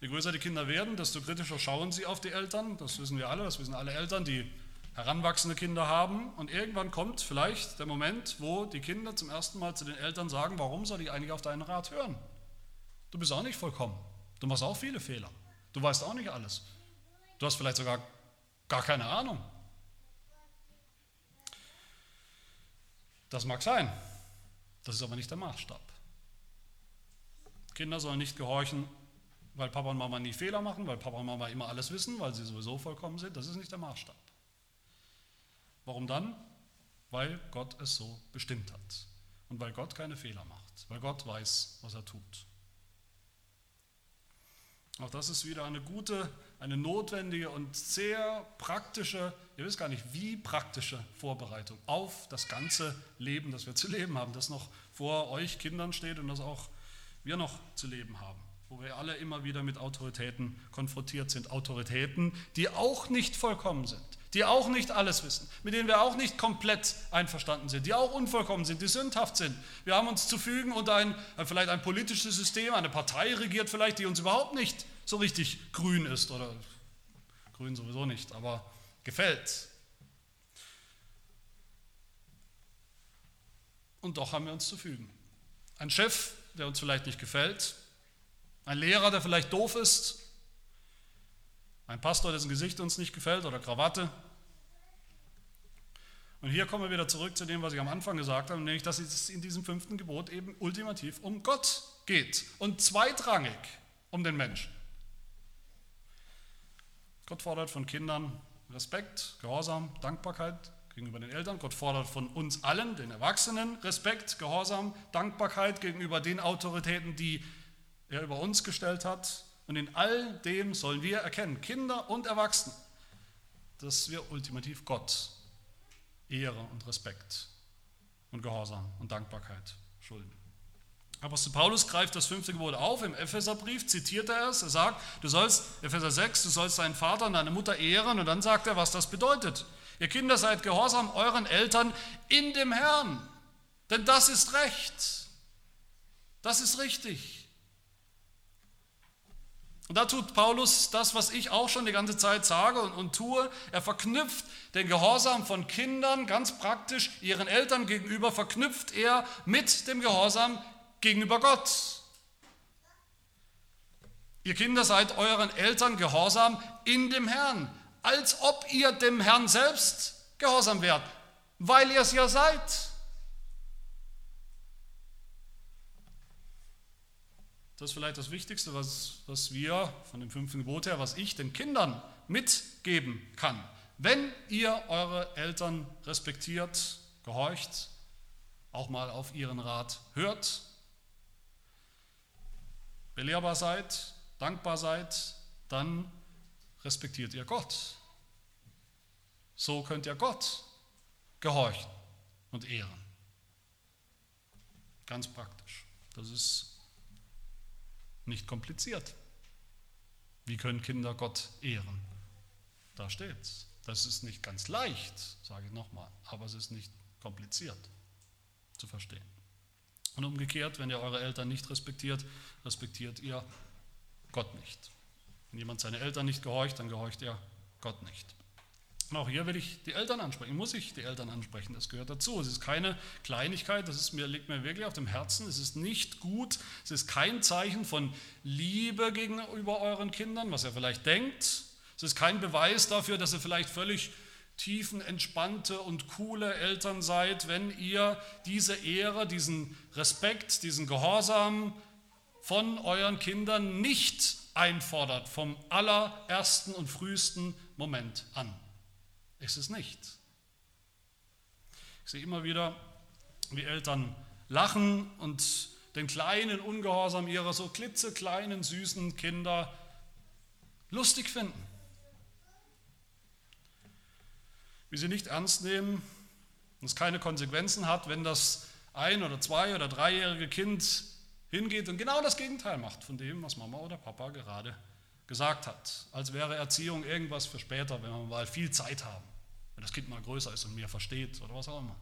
Je größer die Kinder werden, desto kritischer schauen sie auf die Eltern. Das wissen wir alle, das wissen alle Eltern, die heranwachsende Kinder haben. Und irgendwann kommt vielleicht der Moment, wo die Kinder zum ersten Mal zu den Eltern sagen, warum soll ich eigentlich auf deinen Rat hören? Du bist auch nicht vollkommen. Du machst auch viele Fehler. Du weißt auch nicht alles. Du hast vielleicht sogar gar keine Ahnung. Das mag sein, das ist aber nicht der Maßstab. Kinder sollen nicht gehorchen, weil Papa und Mama nie Fehler machen, weil Papa und Mama immer alles wissen, weil sie sowieso vollkommen sind. Das ist nicht der Maßstab. Warum dann? Weil Gott es so bestimmt hat und weil Gott keine Fehler macht, weil Gott weiß, was er tut. Auch das ist wieder eine gute, eine notwendige und sehr praktische, ihr wisst gar nicht, wie praktische Vorbereitung auf das ganze Leben, das wir zu leben haben, das noch vor euch Kindern steht und das auch wir noch zu leben haben, wo wir alle immer wieder mit Autoritäten konfrontiert sind. Autoritäten, die auch nicht vollkommen sind, die auch nicht alles wissen, mit denen wir auch nicht komplett einverstanden sind, die auch unvollkommen sind, die sündhaft sind. Wir haben uns zu fügen unter ein, vielleicht ein politisches System, eine Partei regiert vielleicht, die uns überhaupt nicht so richtig grün ist oder grün sowieso nicht, aber gefällt. Und doch haben wir uns zu fügen. Ein Chef, der uns vielleicht nicht gefällt, ein Lehrer, der vielleicht doof ist, ein Pastor, dessen Gesicht uns nicht gefällt oder Krawatte. Und hier kommen wir wieder zurück zu dem, was ich am Anfang gesagt habe, nämlich, dass es in diesem fünften Gebot eben ultimativ um Gott geht und zweitrangig um den Menschen. Gott fordert von Kindern Respekt, Gehorsam, Dankbarkeit gegenüber den Eltern. Gott fordert von uns allen, den Erwachsenen, Respekt, Gehorsam, Dankbarkeit gegenüber den Autoritäten, die er über uns gestellt hat. Und in all dem sollen wir erkennen, Kinder und Erwachsene, dass wir ultimativ Gott Ehre und Respekt und Gehorsam und Dankbarkeit schulden. Apostel Paulus greift das fünfte Gebot auf, im Epheserbrief zitiert er es, er sagt, du sollst, Epheser 6, du sollst deinen Vater und deine Mutter ehren und dann sagt er, was das bedeutet. Ihr Kinder seid gehorsam euren Eltern in dem Herrn, denn das ist Recht, das ist richtig. Und da tut Paulus das, was ich auch schon die ganze Zeit sage und, und, tue. Er verknüpft den Gehorsam von Kindern ganz praktisch ihren Eltern gegenüber, verknüpft er mit dem Gehorsam gegenüber Gott. Ihr Kinder seid euren Eltern gehorsam in dem Herrn, als ob ihr dem Herrn selbst gehorsam wärt, weil ihr es ja seid. Das ist vielleicht das Wichtigste, was, was wir von dem fünften Gebot her, was ich den Kindern mitgeben kann. Wenn ihr eure Eltern respektiert, gehorcht, auch mal auf ihren Rat hört, belehrbar seid, dankbar seid, dann respektiert ihr Gott. So könnt ihr Gott gehorchen und ehren. Ganz praktisch. Das ist nicht kompliziert. Wie können Kinder Gott ehren? Da steht's. Das ist nicht ganz leicht, sage ich nochmal, aber es ist nicht kompliziert zu verstehen. Und umgekehrt, wenn ihr eure Eltern nicht respektiert, respektiert ihr Gott nicht. Wenn jemand seine Eltern nicht gehorcht, dann gehorcht er Gott nicht. Und auch hier will ich die Eltern ansprechen, muss ich die Eltern ansprechen, das gehört dazu. Es ist keine Kleinigkeit, das ist mir, liegt mir wirklich auf dem Herzen, es ist nicht gut, es ist kein Zeichen von Liebe gegenüber euren Kindern, was ihr vielleicht denkt. Es ist kein Beweis dafür, dass ihr vielleicht völlig tiefenentspannte und coole Eltern seid, wenn ihr diese Ehre, diesen Respekt, diesen Gehorsam von euren Kindern nicht einfordert vom allerersten und frühesten Moment an. Ist es nicht. Ich sehe immer wieder, wie Eltern lachen und den kleinen Ungehorsam ihrer so klitzekleinen, süßen Kinder lustig finden. Wie sie nicht ernst nehmen und es keine Konsequenzen hat, wenn das ein- oder zwei- oder dreijährige Kind hingeht und genau das Gegenteil macht von dem, was Mama oder Papa gerade gesagt hat. Als wäre Erziehung irgendwas für später, wenn wir mal viel Zeit haben wenn das Kind mal größer ist und mehr versteht oder was auch immer.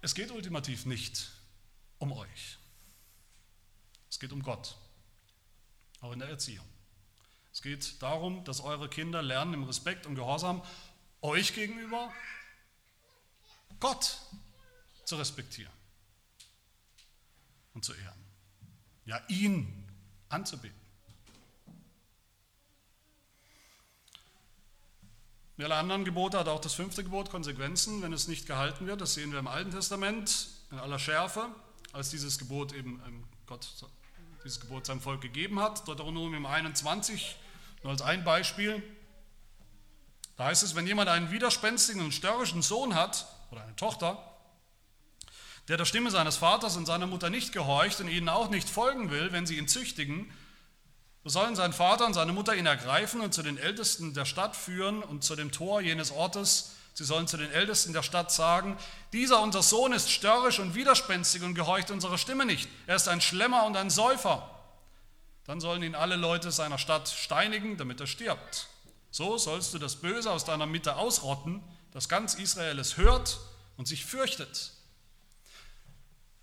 Es geht ultimativ nicht um euch. Es geht um Gott, auch in der Erziehung. Es geht darum, dass eure Kinder lernen im Respekt und Gehorsam euch gegenüber Gott zu respektieren und zu ehren. Ja, ihn anzubeten. Wie alle anderen Gebote hat auch das fünfte Gebot Konsequenzen, wenn es nicht gehalten wird. Das sehen wir im Alten Testament in aller Schärfe, als dieses Gebot eben ähm, Gott dieses Gebot seinem Volk gegeben hat. Deuteronomium 21, nur als ein Beispiel. Da heißt es, wenn jemand einen widerspenstigen und störrischen Sohn hat oder eine Tochter, der der Stimme seines Vaters und seiner Mutter nicht gehorcht und ihnen auch nicht folgen will, wenn sie ihn züchtigen, so sollen sein Vater und seine Mutter ihn ergreifen und zu den Ältesten der Stadt führen und zu dem Tor jenes Ortes. Sie sollen zu den Ältesten der Stadt sagen, dieser unser Sohn ist störrisch und widerspenstig und gehorcht unserer Stimme nicht. Er ist ein Schlemmer und ein Säufer. Dann sollen ihn alle Leute seiner Stadt steinigen, damit er stirbt. So sollst du das Böse aus deiner Mitte ausrotten, dass ganz Israel es hört und sich fürchtet.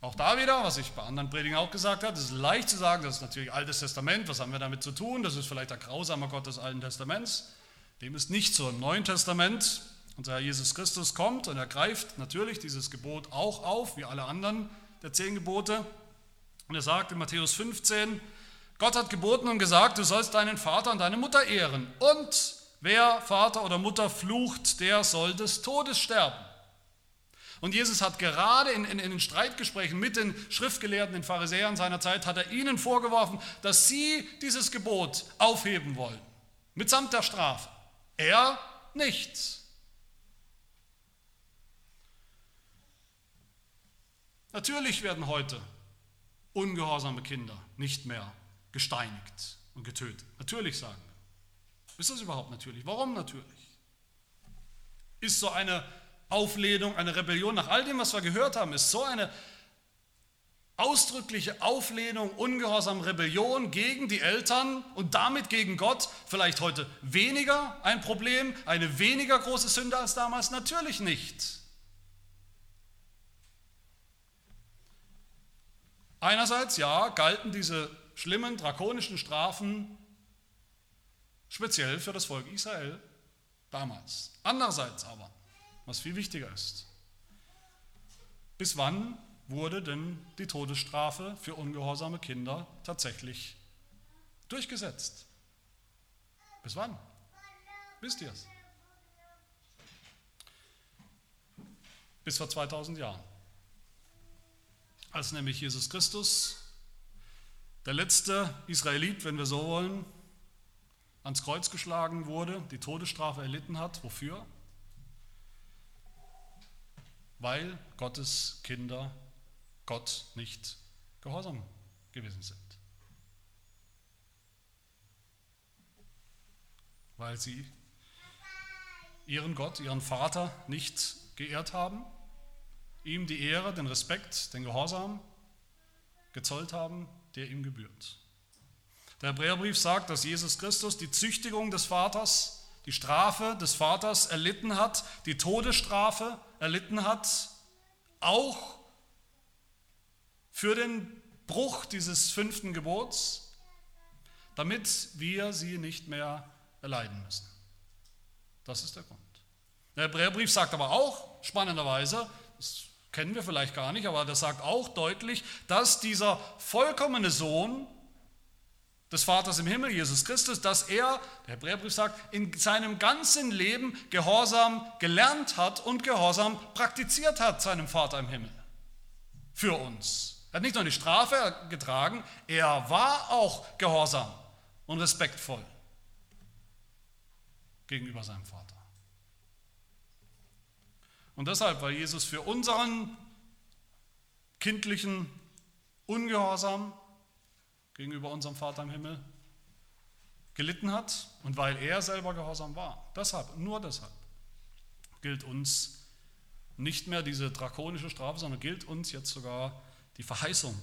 Auch da wieder, was ich bei anderen Predigen auch gesagt habe, es ist leicht zu sagen, das ist natürlich Altes Testament, was haben wir damit zu tun? Das ist vielleicht der grausame Gott des Alten Testaments. Dem ist nicht so. Im Neuen Testament, unser Herr Jesus Christus kommt und er greift natürlich dieses Gebot auch auf, wie alle anderen der zehn Gebote. Und er sagt in Matthäus 15, Gott hat geboten und gesagt, du sollst deinen Vater und deine Mutter ehren. Und wer Vater oder Mutter flucht, der soll des Todes sterben. Und Jesus hat gerade in, in, in, den Streitgesprächen mit den Schriftgelehrten, den Pharisäern seiner Zeit, hat er ihnen vorgeworfen, dass sie dieses Gebot aufheben wollen, mitsamt der Strafe. Er nichts. Natürlich werden heute ungehorsame Kinder nicht mehr gesteinigt und getötet. Natürlich sagen wir. Ist das überhaupt natürlich? Warum natürlich? Ist so eine Auflehnung, eine Rebellion nach all dem, was wir gehört haben, ist so eine ausdrückliche Auflehnung, Ungehorsam, Rebellion gegen die Eltern und damit gegen Gott vielleicht heute weniger ein Problem, eine weniger große Sünde als damals? Natürlich nicht. Einerseits, ja, galten diese schlimmen, drakonischen Strafen speziell für das Volk Israel damals. Andererseits aber, was viel wichtiger ist. Bis wann wurde denn die Todesstrafe für ungehorsame Kinder tatsächlich durchgesetzt? Bis wann? Wisst ihr es? Bis vor 2000 Jahren. Als nämlich Jesus Christus der letzte Israelit, wenn wir so wollen, ans Kreuz geschlagen wurde, die Todesstrafe erlitten hat. Wofür? Weil Gottes Kinder Gott nicht gehorsam gewesen sind. Weil sie ihren Gott, ihren Vater nicht geehrt haben, ihm die Ehre, den Respekt, den Gehorsam gezollt haben, der ihm gebührt. Der Hebräerbrief sagt, dass Jesus Christus die Züchtigung des Vaters, die Strafe des Vaters erlitten hat, die Todesstrafe erlitten hat, auch für den Bruch dieses fünften Gebots, damit wir sie nicht mehr erleiden müssen. Das ist der Grund. Der Hebräerbrief sagt aber auch, spannenderweise, das kennen wir vielleicht gar nicht, aber das sagt auch deutlich, dass dieser vollkommene Sohn des Vaters im Himmel, Jesus Christus, dass er, der Hebräerbrief sagt, in seinem ganzen Leben Gehorsam gelernt hat und Gehorsam praktiziert hat seinem Vater im Himmel. Für uns. Er hat nicht nur die Strafe getragen, er war auch gehorsam und respektvoll gegenüber seinem Vater. Und deshalb war Jesus für unseren kindlichen Ungehorsam gegenüber unserem Vater im Himmel gelitten hat und weil er selber gehorsam war. Deshalb, nur deshalb gilt uns nicht mehr diese drakonische Strafe, sondern gilt uns jetzt sogar die Verheißung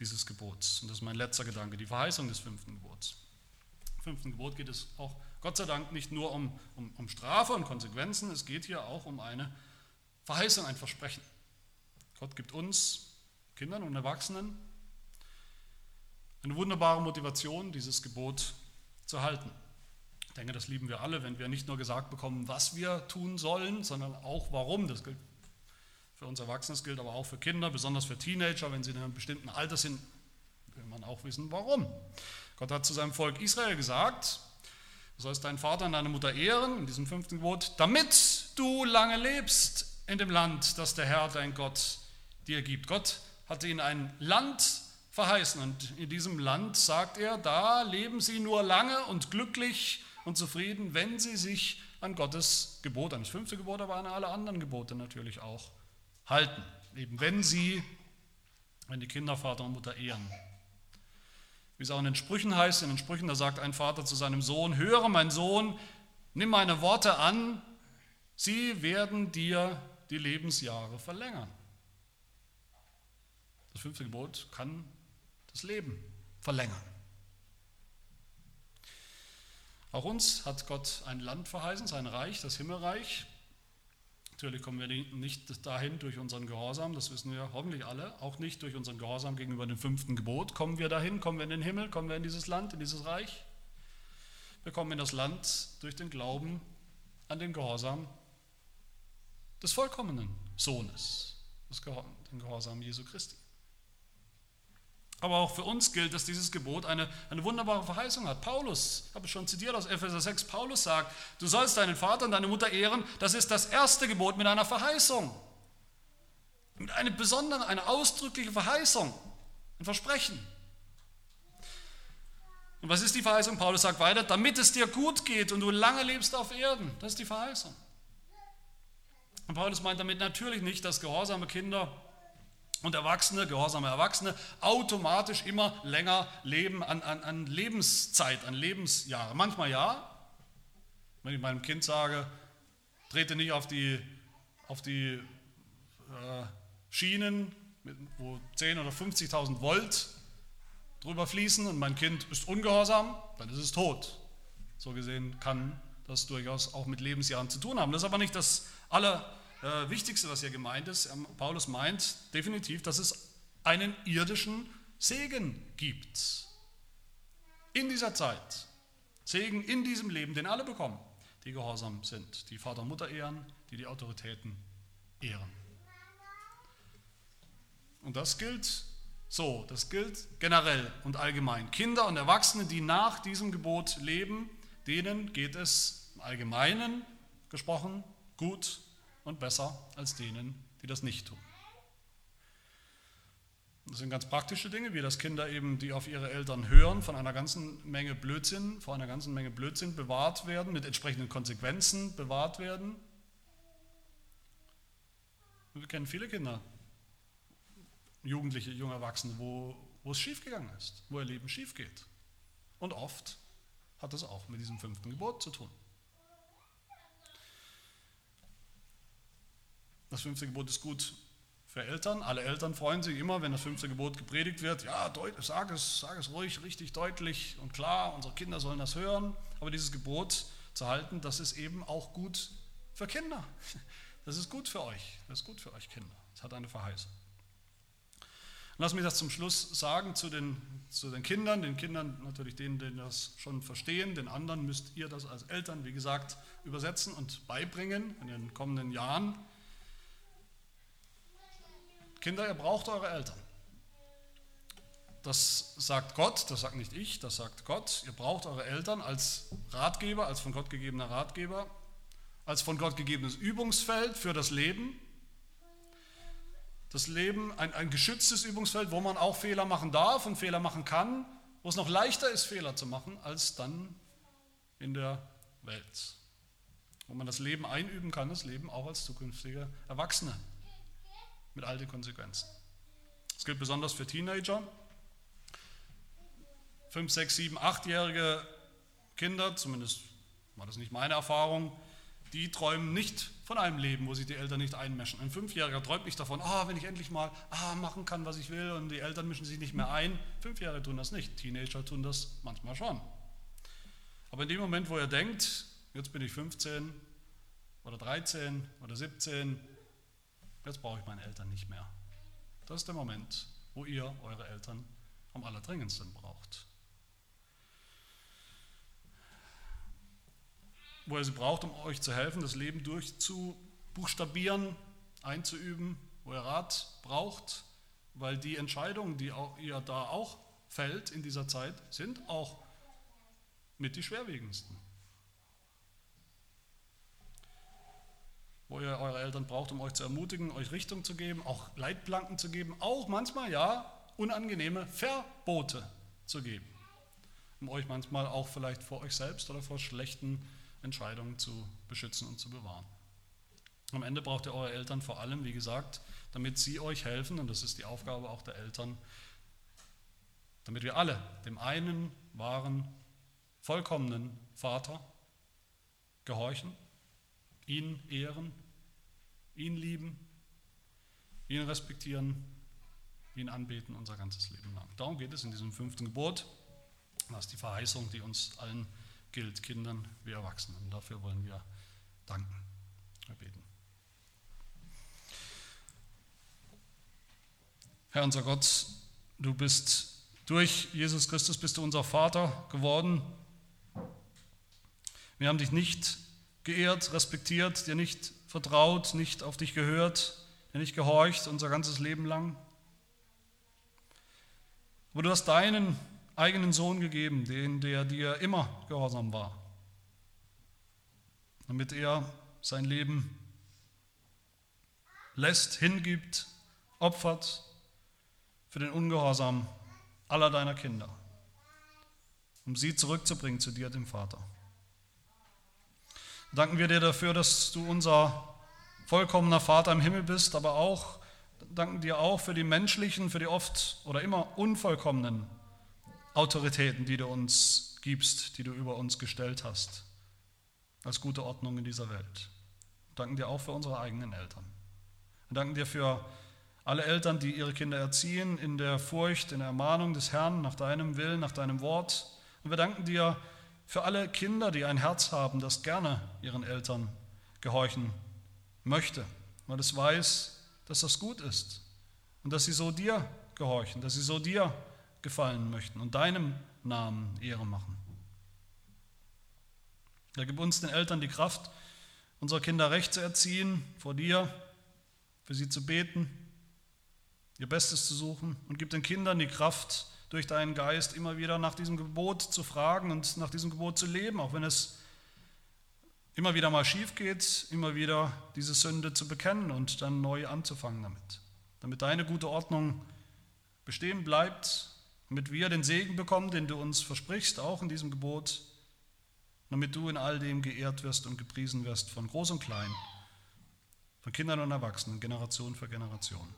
dieses Gebots. Und das ist mein letzter Gedanke, die Verheißung des fünften Gebots. Im fünften Gebot geht es auch Gott sei Dank nicht nur um, um, um Strafe und Konsequenzen, es geht hier auch um eine Verheißung, ein Versprechen. Gott gibt uns, Kindern und Erwachsenen, eine wunderbare Motivation, dieses Gebot zu halten. Ich denke, das lieben wir alle, wenn wir nicht nur gesagt bekommen, was wir tun sollen, sondern auch warum. Das gilt für uns Erwachsene, das gilt aber auch für Kinder, besonders für Teenager, wenn sie in einem bestimmten Alter sind, will man auch wissen, warum. Gott hat zu seinem Volk Israel gesagt, Du sollst deinen Vater und deine Mutter ehren, in diesem fünften Gebot, damit du lange lebst in dem Land, das der Herr, dein Gott, dir gibt. Gott hatte ihnen ein Land verheißen und in diesem Land, sagt er, da leben sie nur lange und glücklich und zufrieden, wenn sie sich an Gottes Gebot, an das fünfte Gebot, aber an alle anderen Gebote natürlich auch halten. Eben wenn sie, wenn die Kinder Vater und Mutter ehren. Wie es auch in den Sprüchen heißt, in den Sprüchen, da sagt ein Vater zu seinem Sohn, höre mein Sohn, nimm meine Worte an, sie werden dir die Lebensjahre verlängern. Das fünfte Gebot kann das Leben verlängern. Auch uns hat Gott ein Land verheißen, sein Reich, das Himmelreich. Natürlich kommen wir nicht dahin durch unseren Gehorsam, das wissen wir hoffentlich alle, auch nicht durch unseren Gehorsam gegenüber dem fünften Gebot. Kommen wir dahin, kommen wir in den Himmel, kommen wir in dieses Land, in dieses Reich. Wir kommen in das Land durch den Glauben an den Gehorsam des vollkommenen Sohnes, den Gehorsam Jesu Christi. Aber auch für uns gilt, dass dieses Gebot eine, eine wunderbare Verheißung hat. Paulus, ich habe es schon zitiert aus Epheser 6, Paulus sagt, du sollst deinen Vater und deine Mutter ehren, das ist das erste Gebot mit einer Verheißung. Mit einer besonderen, eine ausdrückliche Verheißung, ein Versprechen. Und was ist die Verheißung? Paulus sagt weiter, damit es dir gut geht und du lange lebst auf Erden. Das ist die Verheißung. Und Paulus meint damit natürlich nicht, dass gehorsame Kinder und Erwachsene, gehorsame Erwachsene, automatisch immer länger leben an, an, an Lebenszeit, an Lebensjahre. Manchmal ja. Wenn ich meinem Kind sage, trete nicht auf die, auf die äh, Schienen, wo 10.000 oder 50.000 Volt drüber fließen und mein Kind ist ungehorsam, dann ist es tot. So gesehen kann das durchaus auch mit Lebensjahren zu tun haben. Das ist aber nicht das aller äh, Wichtigste, was hier gemeint ist. Ähm, Paulus meint definitiv, dass es einen irdischen Segen gibt. In dieser Zeit. Segen in diesem Leben, den alle bekommen, die gehorsam sind, die Vater und Mutter ehren, die die Autoritäten ehren. Und das gilt so, das gilt generell und allgemein. Kinder und Erwachsene, die nach diesem Gebot leben, denen geht es im Allgemeinen gesprochen gut und besser als denen, die das nicht tun. Das sind ganz praktische Dinge, wie das Kinder eben, die auf ihre Eltern hören, von einer ganzen Menge Blödsinn, vor einer ganzen Menge Blödsinn bewahrt werden, mit entsprechenden Konsequenzen bewahrt werden. Wir kennen viele Kinder, Jugendliche, junge Erwachsene, wo, wo es schiefgegangen ist, wo ihr Leben schief geht. Und oft hat das auch mit diesem fünften Gebot zu tun. Das fünfte Gebot ist gut für Eltern. Alle Eltern freuen sich immer, wenn das fünfte Gebot gepredigt wird. Ja, sag es, sag es ruhig, richtig deutlich und klar. Unsere Kinder sollen das hören. Aber dieses Gebot zu halten, das ist eben auch gut für Kinder. Das ist gut für euch. Das ist gut für euch Kinder. Das hat eine Verheißung. Lass mich das zum Schluss sagen zu den, zu den Kindern, den Kindern natürlich denen, die das schon verstehen, den anderen müsst ihr das als Eltern, wie gesagt, übersetzen und beibringen in den kommenden Jahren. Kinder, ihr braucht eure Eltern. Das sagt Gott, das sagt nicht ich, das sagt Gott. Ihr braucht eure Eltern als Ratgeber, als von Gott gegebener Ratgeber, als von Gott gegebenes Übungsfeld für das Leben. Das Leben, ein, ein geschütztes Übungsfeld, wo man auch Fehler machen darf und Fehler machen kann, wo es noch leichter ist, Fehler zu machen, als dann in der Welt. Wo man das Leben einüben kann, das Leben auch als zukünftige Erwachsene mit all den Konsequenzen. Das gilt besonders für Teenager. Fünf, sechs, sieben, achtjährige Kinder, zumindest war das nicht meine Erfahrung, die träumen nicht von einem Leben, wo sich die Eltern nicht einmischen. Ein Fünfjähriger träumt nicht davon, ah, wenn ich endlich mal ah, machen kann, was ich will und die Eltern mischen sich nicht mehr ein. Fünfjährige tun das nicht, Teenager tun das manchmal schon. Aber in dem Moment, wo er denkt, jetzt bin ich 15 oder 13 oder 17, jetzt brauche ich meine Eltern nicht mehr. Das ist der Moment, wo ihr eure Eltern am allerdringendsten braucht. Wo ihr sie braucht, um euch zu helfen, das Leben durchzubuchstabieren, einzuüben, wo ihr Rat braucht, weil die Entscheidungen, die ihr da auch fällt in dieser Zeit, sind auch mit die schwerwiegendsten. Wo ihr eure Eltern braucht, um euch zu ermutigen, euch Richtung zu geben, auch Leitplanken zu geben, auch manchmal ja unangenehme Verbote zu geben, um euch manchmal auch vielleicht vor euch selbst oder vor schlechten Entscheidungen zu beschützen und zu bewahren. Am Ende braucht ihr eure Eltern vor allem, wie gesagt, damit sie euch helfen, und das ist die Aufgabe auch der Eltern, damit wir alle dem einen wahren, vollkommenen Vater gehorchen ihn ehren, ihn lieben, ihn respektieren, ihn anbeten unser ganzes Leben lang. Darum geht es in diesem fünften Gebot. Das ist die Verheißung, die uns allen gilt, Kindern wie Erwachsenen. Dafür wollen wir danken. Wir beten. Herr unser Gott, du bist durch Jesus Christus bist du unser Vater geworden. Wir haben dich nicht geehrt, respektiert, dir nicht vertraut, nicht auf dich gehört, dir nicht gehorcht unser ganzes Leben lang. Aber du hast deinen eigenen Sohn gegeben, den der dir immer gehorsam war, damit er sein Leben lässt, hingibt, opfert für den Ungehorsam aller deiner Kinder, um sie zurückzubringen zu dir, dem Vater. Danken wir dir dafür, dass du unser vollkommener Vater im Himmel bist, aber auch danken dir auch für die menschlichen, für die oft oder immer unvollkommenen Autoritäten, die du uns gibst, die du über uns gestellt hast, als gute Ordnung in dieser Welt. danken dir auch für unsere eigenen Eltern. Wir danken dir für alle Eltern, die ihre Kinder erziehen in der Furcht, in der Ermahnung des Herrn, nach deinem Willen, nach deinem Wort. Und wir danken dir für alle Kinder, die ein Herz haben, das gerne ihren Eltern gehorchen möchte, weil es weiß, dass das gut ist und dass sie so dir gehorchen, dass sie so dir gefallen möchten und deinem Namen Ehre machen. Ja, gib uns den Eltern die Kraft, unsere Kinder recht zu erziehen, vor dir, für sie zu beten, ihr Bestes zu suchen und gib den Kindern die Kraft, durch deinen Geist immer wieder nach diesem Gebot zu fragen und nach diesem Gebot zu leben, auch wenn es immer wieder mal schief geht, immer wieder diese Sünde zu bekennen und dann neu anzufangen damit. Damit deine gute Ordnung bestehen bleibt, damit wir den Segen bekommen, den du uns versprichst, auch in diesem Gebot, damit du in all dem geehrt wirst und gepriesen wirst von groß und klein, von Kindern und Erwachsenen, Generation für Generation.